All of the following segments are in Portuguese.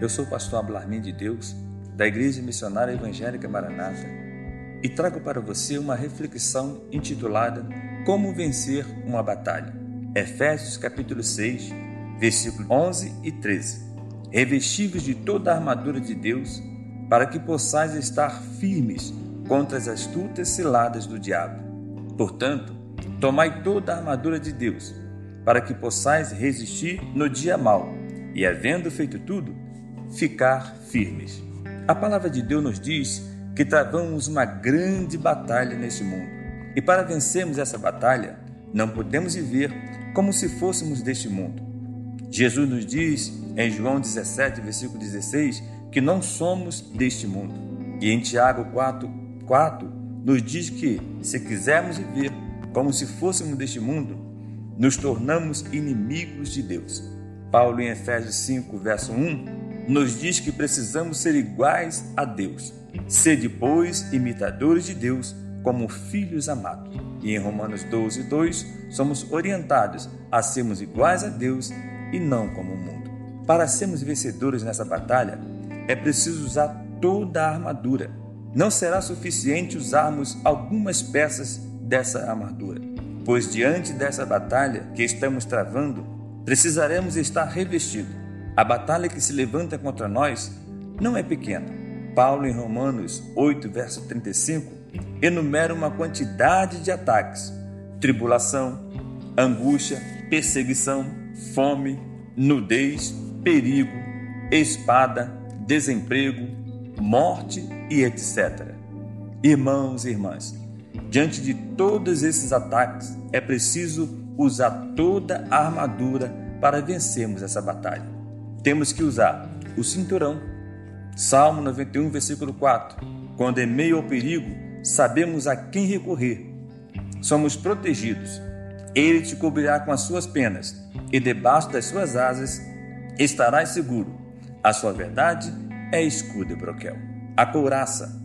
Eu sou o pastor Ablarmin de Deus, da Igreja Missionária Evangélica Maranata, e trago para você uma reflexão intitulada Como vencer uma batalha. Efésios capítulo 6, versículos 11 e 13. Revestivos de toda a armadura de Deus, para que possais estar firmes contra as astutas ciladas do diabo. Portanto, tomai toda a armadura de Deus, para que possais resistir no dia mau, e havendo feito tudo, ficar firmes. A palavra de Deus nos diz que travamos uma grande batalha neste mundo. E para vencermos essa batalha, não podemos viver como se fôssemos deste mundo. Jesus nos diz em João 17, versículo 16, que não somos deste mundo. E em Tiago 4, 4 nos diz que, se quisermos viver como se fôssemos deste mundo, nos tornamos inimigos de Deus. Paulo, em Efésios 5, verso 1, nos diz que precisamos ser iguais a Deus. Sede, pois, imitadores de Deus como filhos amados. E em Romanos 12, 2, somos orientados a sermos iguais a Deus e não como o mundo. Para sermos vencedores nessa batalha, é preciso usar toda a armadura. Não será suficiente usarmos algumas peças dessa armadura, pois diante dessa batalha que estamos travando, precisaremos estar revestidos a batalha que se levanta contra nós não é pequena. Paulo, em Romanos 8, verso 35, enumera uma quantidade de ataques: tribulação, angústia, perseguição, fome, nudez, perigo, espada, desemprego, morte e etc. Irmãos e irmãs, diante de todos esses ataques, é preciso usar toda a armadura para vencermos essa batalha temos que usar o cinturão. Salmo 91, versículo 4. Quando em meio ao perigo, sabemos a quem recorrer. Somos protegidos. Ele te cobrirá com as suas penas, e debaixo das suas asas estarás seguro. A sua verdade é escudo e broquel. A couraça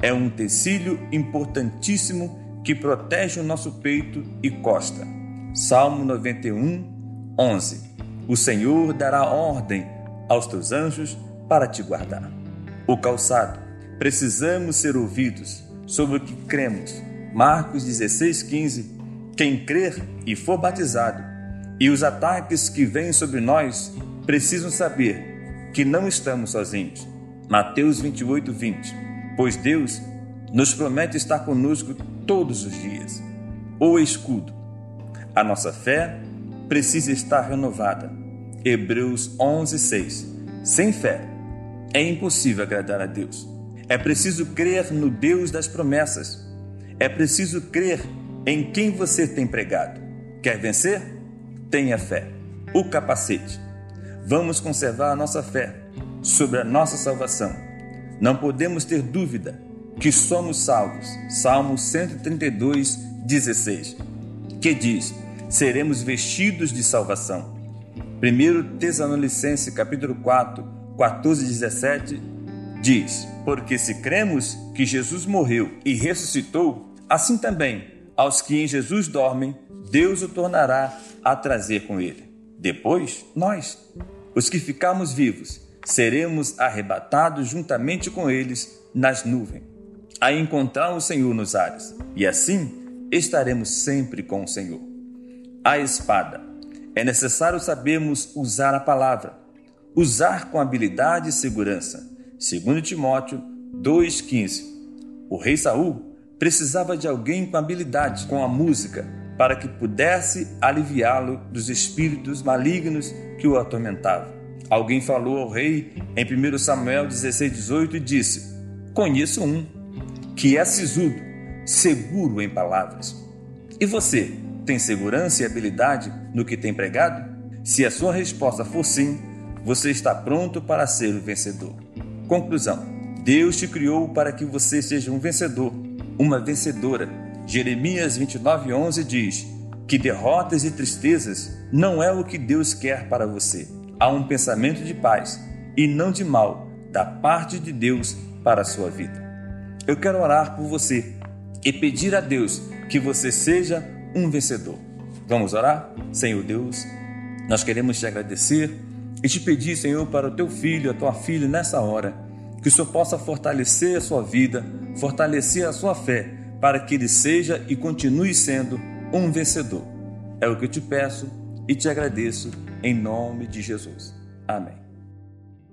é um tecido importantíssimo que protege o nosso peito e costa. Salmo 91, 11. O Senhor dará ordem aos teus anjos para te guardar. O calçado. Precisamos ser ouvidos sobre o que cremos. Marcos 16:15. Quem crer e for batizado, e os ataques que vêm sobre nós precisam saber que não estamos sozinhos. Mateus 28:20. Pois Deus nos promete estar conosco todos os dias. O escudo. A nossa fé precisa estar renovada. Hebreus 11:6. Sem fé é impossível agradar a Deus. É preciso crer no Deus das promessas. É preciso crer em quem você tem pregado. Quer vencer? Tenha fé. O capacete. Vamos conservar a nossa fé sobre a nossa salvação. Não podemos ter dúvida que somos salvos. Salmo 132, 16, que diz: seremos vestidos de salvação. 1 Tessalonicenses capítulo 4, 14 e 17 diz: Porque se cremos que Jesus morreu e ressuscitou, assim também aos que em Jesus dormem, Deus o tornará a trazer com ele. Depois, nós, os que ficarmos vivos, seremos arrebatados juntamente com eles nas nuvens, a encontrar o Senhor nos ares, e assim estaremos sempre com o Senhor a espada. É necessário sabermos usar a palavra, usar com habilidade e segurança. Segundo Timóteo 2:15. O rei Saul precisava de alguém com habilidade com a música para que pudesse aliviá-lo dos espíritos malignos que o atormentavam. Alguém falou ao rei em 1 Samuel 16:18 e disse: Conheço um que é sisudo, seguro em palavras. E você? Tem segurança e habilidade no que tem pregado? Se a sua resposta for sim, você está pronto para ser o vencedor. Conclusão: Deus te criou para que você seja um vencedor, uma vencedora. Jeremias 29:11 diz que derrotas e tristezas não é o que Deus quer para você. Há um pensamento de paz e não de mal da parte de Deus para a sua vida. Eu quero orar por você e pedir a Deus que você seja um vencedor. Vamos orar? Senhor Deus, nós queremos te agradecer E te pedir, Senhor, para o teu filho, a tua filha nessa hora, que o Senhor possa fortalecer a sua vida, fortalecer a sua fé, para que ele seja e continue sendo um vencedor. É o que eu te peço e te agradeço em nome de Jesus. Amém.